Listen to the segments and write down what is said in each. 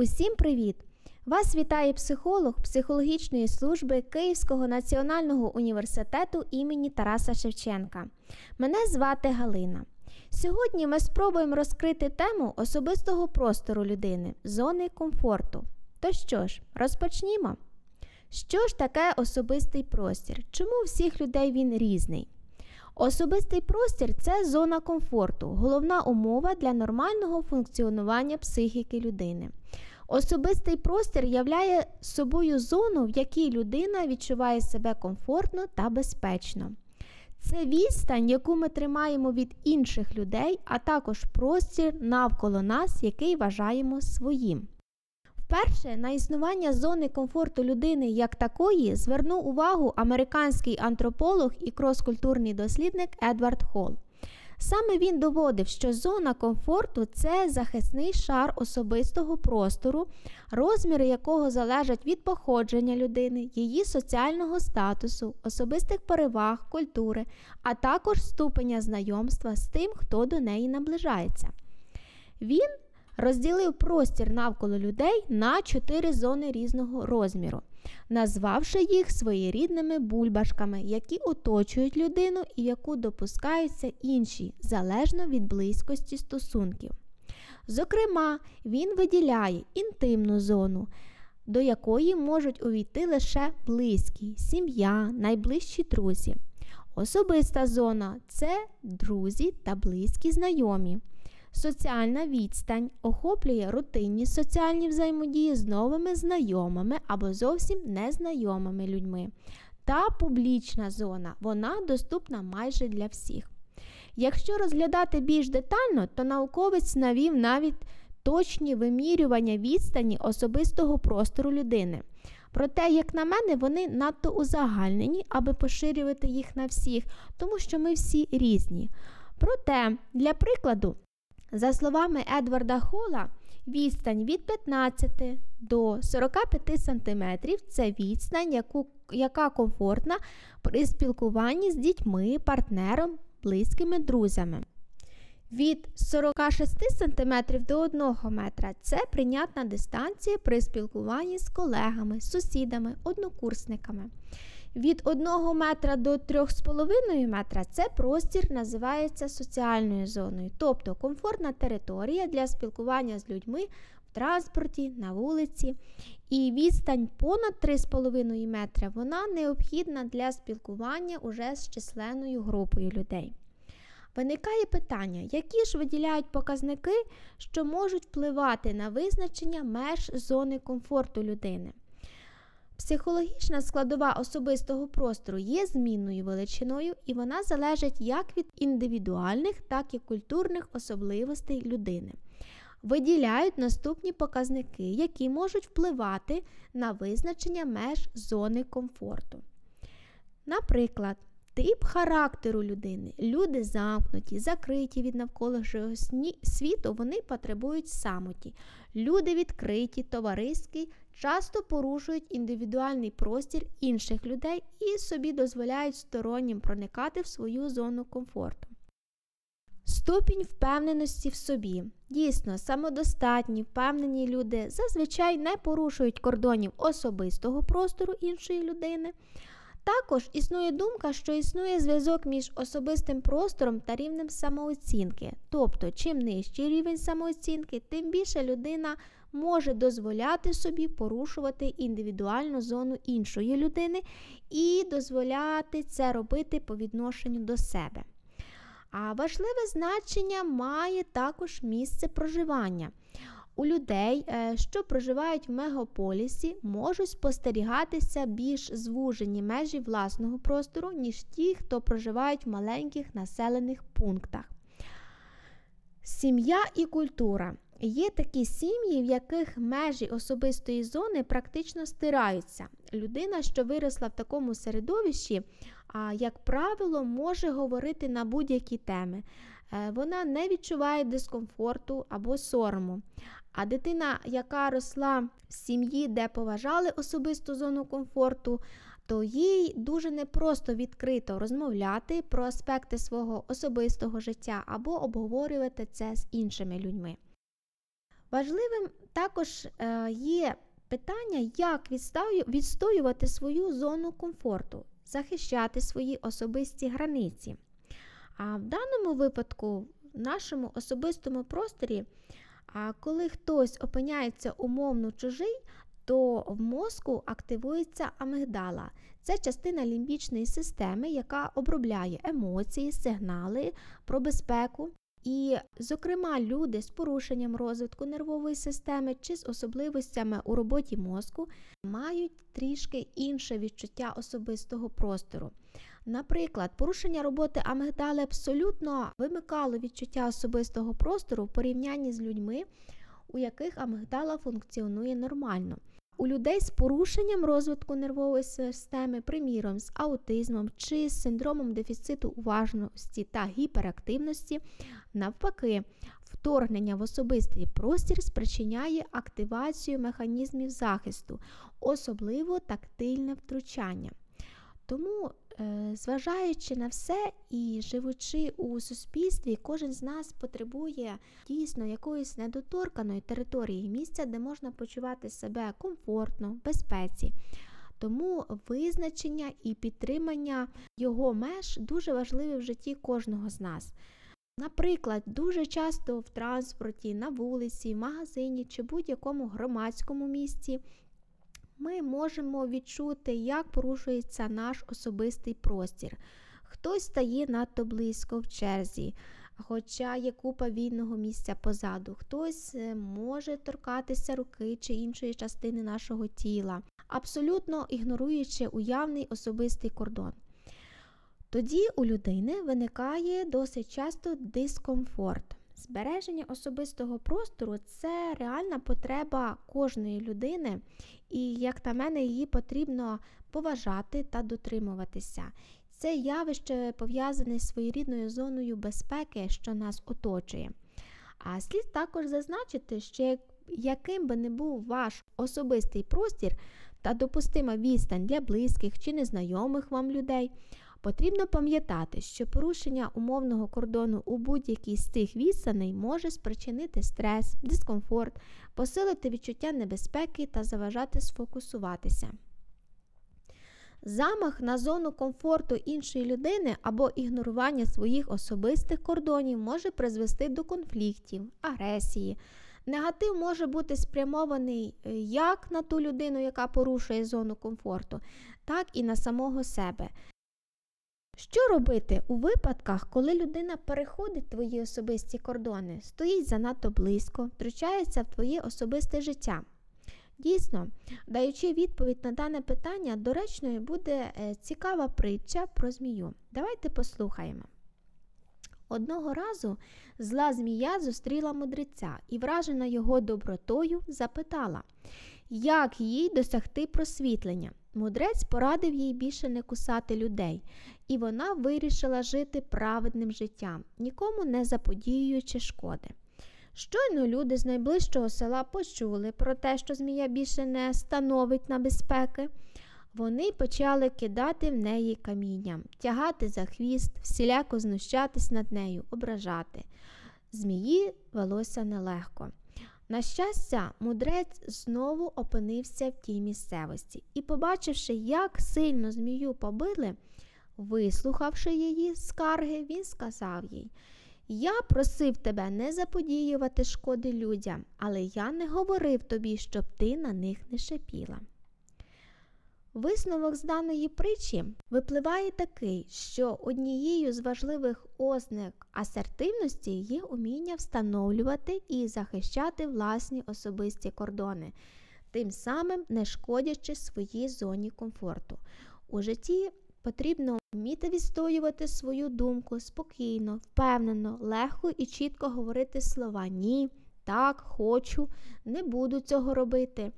Усім привіт! Вас вітає психолог психологічної служби Київського національного університету імені Тараса Шевченка. Мене звати Галина. Сьогодні ми спробуємо розкрити тему особистого простору людини, зони комфорту. То що ж, розпочнімо. Що ж таке особистий простір? Чому у всіх людей він різний? Особистий простір це зона комфорту, головна умова для нормального функціонування психіки людини. Особистий простір являє собою зону, в якій людина відчуває себе комфортно та безпечно. Це відстань, яку ми тримаємо від інших людей, а також простір навколо нас, який вважаємо своїм. Вперше на існування зони комфорту людини як такої звернув увагу американський антрополог і кроскультурний дослідник Едвард Холл. Саме він доводив, що зона комфорту це захисний шар особистого простору, розміри якого залежать від походження людини, її соціального статусу, особистих переваг, культури, а також ступеня знайомства з тим, хто до неї наближається. Він розділив простір навколо людей на чотири зони різного розміру, назвавши їх своєрідними бульбашками, які оточують людину і яку допускаються інші, залежно від близькості стосунків. Зокрема, він виділяє інтимну зону. До якої можуть увійти лише близькі, сім'я, найближчі друзі. Особиста зона це друзі та близькі знайомі. Соціальна відстань охоплює рутинні соціальні взаємодії з новими знайомими або зовсім незнайомими людьми. Та публічна зона вона доступна майже для всіх. Якщо розглядати більш детально, то науковець навів навіть точні вимірювання відстані особистого простору людини. Проте, як на мене, вони надто узагальнені, аби поширювати їх на всіх, тому що ми всі різні. Проте, для прикладу, за словами Едварда Хола, відстань від 15 до 45 см це відстань, яку, яка комфортна при спілкуванні з дітьми, партнером, близькими друзями. Від 46 см до 1 метра це прийнятна дистанція при спілкуванні з колегами, сусідами, однокурсниками. Від 1 метра до 3,5 метра це простір називається соціальною зоною, тобто комфортна територія для спілкування з людьми в транспорті, на вулиці. І відстань понад 3,5 метра вона необхідна для спілкування уже з численною групою людей. Виникає питання, які ж виділяють показники, що можуть впливати на визначення меж зони комфорту людини. Психологічна складова особистого простору є змінною величиною, і вона залежить як від індивідуальних, так і культурних особливостей людини. Виділяють наступні показники, які можуть впливати на визначення меж зони комфорту. Наприклад, Тип характеру людини. Люди замкнуті, закриті від навколишнього світу, вони потребують самоті. Люди відкриті, товариські, часто порушують індивідуальний простір інших людей і собі дозволяють стороннім проникати в свою зону комфорту. Ступінь впевненості в собі. Дійсно, самодостатні, впевнені люди зазвичай не порушують кордонів особистого простору іншої людини. Також існує думка, що існує зв'язок між особистим простором та рівнем самооцінки. Тобто, чим нижчий рівень самооцінки, тим більше людина може дозволяти собі порушувати індивідуальну зону іншої людини і дозволяти це робити по відношенню до себе. А важливе значення має також місце проживання. У людей, е, що проживають в мегаполісі, можуть спостерігатися більш звужені межі власного простору, ніж ті, хто проживають в маленьких населених пунктах. Сім'я і культура. Є такі сім'ї, в яких межі особистої зони практично стираються. Людина, що виросла в такому середовищі, як правило, може говорити на будь-які теми. Е, вона не відчуває дискомфорту або сорому. А дитина, яка росла в сім'ї, де поважали особисту зону комфорту, то їй дуже непросто відкрито розмовляти про аспекти свого особистого життя або обговорювати це з іншими людьми. Важливим також е, є питання, як відстоювати свою зону комфорту, захищати свої особисті границі. А в даному випадку, в нашому особистому просторі, коли хтось опиняється умовно чужий, то в мозку активується амигдала. Це частина лімбічної системи, яка обробляє емоції, сигнали про безпеку. І, зокрема, люди з порушенням розвитку нервової системи чи з особливостями у роботі мозку мають трішки інше відчуття особистого простору. Наприклад, порушення роботи амигдали абсолютно вимикало відчуття особистого простору в порівнянні з людьми, у яких амигдала функціонує нормально. У людей з порушенням розвитку нервової системи, приміром, з аутизмом чи з синдромом дефіциту уважності та гіперактивності, навпаки, вторгнення в особистий простір спричиняє активацію механізмів захисту, особливо тактильне втручання. Тому Е, зважаючи на все і живучи у суспільстві, кожен з нас потребує дійсно якоїсь недоторканої території, місця, де можна почувати себе комфортно, в безпеці. Тому визначення і підтримання його меж дуже важливе в житті кожного з нас. Наприклад, дуже часто в транспорті, на вулиці, в магазині чи будь-якому громадському місці ми можемо відчути, як порушується наш особистий простір. Хтось стає надто близько в черзі, хоча є купа вільного місця позаду, хтось е, може торкатися руки чи іншої частини нашого тіла, абсолютно ігноруючи уявний особистий кордон. Тоді у людини виникає досить часто дискомфорт. Збереження особистого простору це реальна потреба кожної людини, і, як на мене, її потрібно поважати та дотримуватися. Це явище пов'язане з своєрідною зоною безпеки, що нас оточує. А слід також зазначити, що яким би не був ваш особистий простір та допустима відстань для близьких чи незнайомих вам людей, Потрібно пам'ятати, що порушення умовного кордону у будь-якій з цих відстаней може спричинити стрес, дискомфорт, посилити відчуття небезпеки та заважати сфокусуватися. Замах на зону комфорту іншої людини або ігнорування своїх особистих кордонів може призвести до конфліктів, агресії. Негатив може бути спрямований е, як на ту людину, яка порушує зону комфорту, так і на самого себе. Що робити у випадках, коли людина переходить твої особисті кордони, стоїть занадто близько, втручається в твоє особисте життя? Дійсно, даючи відповідь на дане питання, доречною буде е, цікава притча про змію. Давайте послухаємо. Одного разу зла змія зустріла мудреця і, вражена його добротою, запитала, як їй досягти просвітлення. Мудрець порадив їй більше не кусати людей, і вона вирішила жити праведним життям, нікому не заподіюючи шкоди. Щойно люди з найближчого села почули про те, що Змія більше не становить на безпеки. Вони почали кидати в неї камінням, тягати за хвіст, всіляко знущатись над нею, ображати. Змії велося нелегко. На щастя, мудрець знову опинився в тій місцевості і, побачивши, як сильно змію побили, вислухавши її скарги, він сказав їй: Я просив тебе не заподіювати шкоди людям, але я не говорив тобі, щоб ти на них не шепіла. Висновок з даної притчі випливає такий, що однією з важливих ознак асертивності є уміння встановлювати і захищати власні особисті кордони, тим самим не шкодячи своїй зоні комфорту. У житті потрібно вміти відстоювати свою думку спокійно, впевнено, легко і чітко говорити слова ні, так, хочу, не буду цього робити.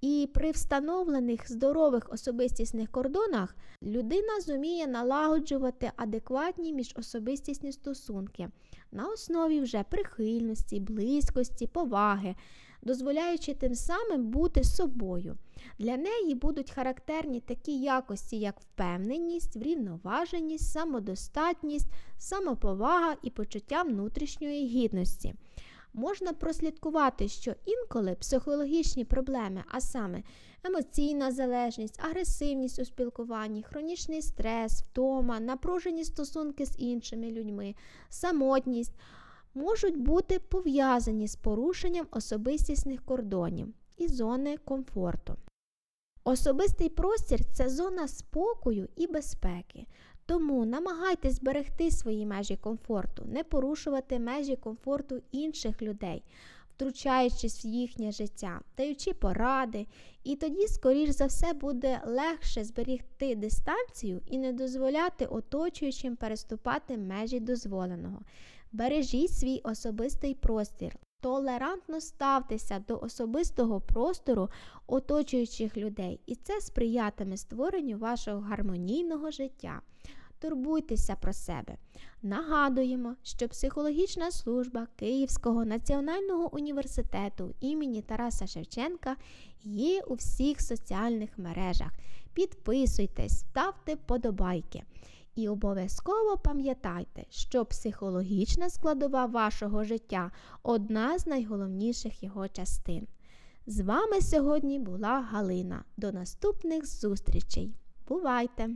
І при встановлених здорових особистісних кордонах людина зуміє налагоджувати адекватні міжособистісні стосунки на основі вже прихильності, близькості, поваги, дозволяючи тим самим бути собою. Для неї будуть характерні такі якості, як впевненість, врівноваженість, самодостатність, самоповага і почуття внутрішньої гідності. Можна прослідкувати, що інколи психологічні проблеми, а саме емоційна залежність, агресивність у спілкуванні, хронічний стрес, втома, напружені стосунки з іншими людьми, самотність можуть бути пов'язані з порушенням особистісних кордонів і зони комфорту. Особистий простір це зона спокою і безпеки. Тому намагайтесь зберегти свої межі комфорту, не порушувати межі комфорту інших людей, втручаючись в їхнє життя, даючи поради, і тоді, скоріш за все, буде легше зберігти дистанцію і не дозволяти оточуючим переступати межі дозволеного. Бережіть свій особистий простір. Толерантно ставтеся до особистого простору оточуючих людей, і це сприятиме створенню вашого гармонійного життя. Турбуйтеся про себе. Нагадуємо, що психологічна служба Київського національного університету імені Тараса Шевченка є у всіх соціальних мережах. Підписуйтесь, ставте вподобайки. І обов'язково пам'ятайте, що психологічна складова вашого життя одна з найголовніших його частин. З вами сьогодні була Галина. До наступних зустрічей. Бувайте!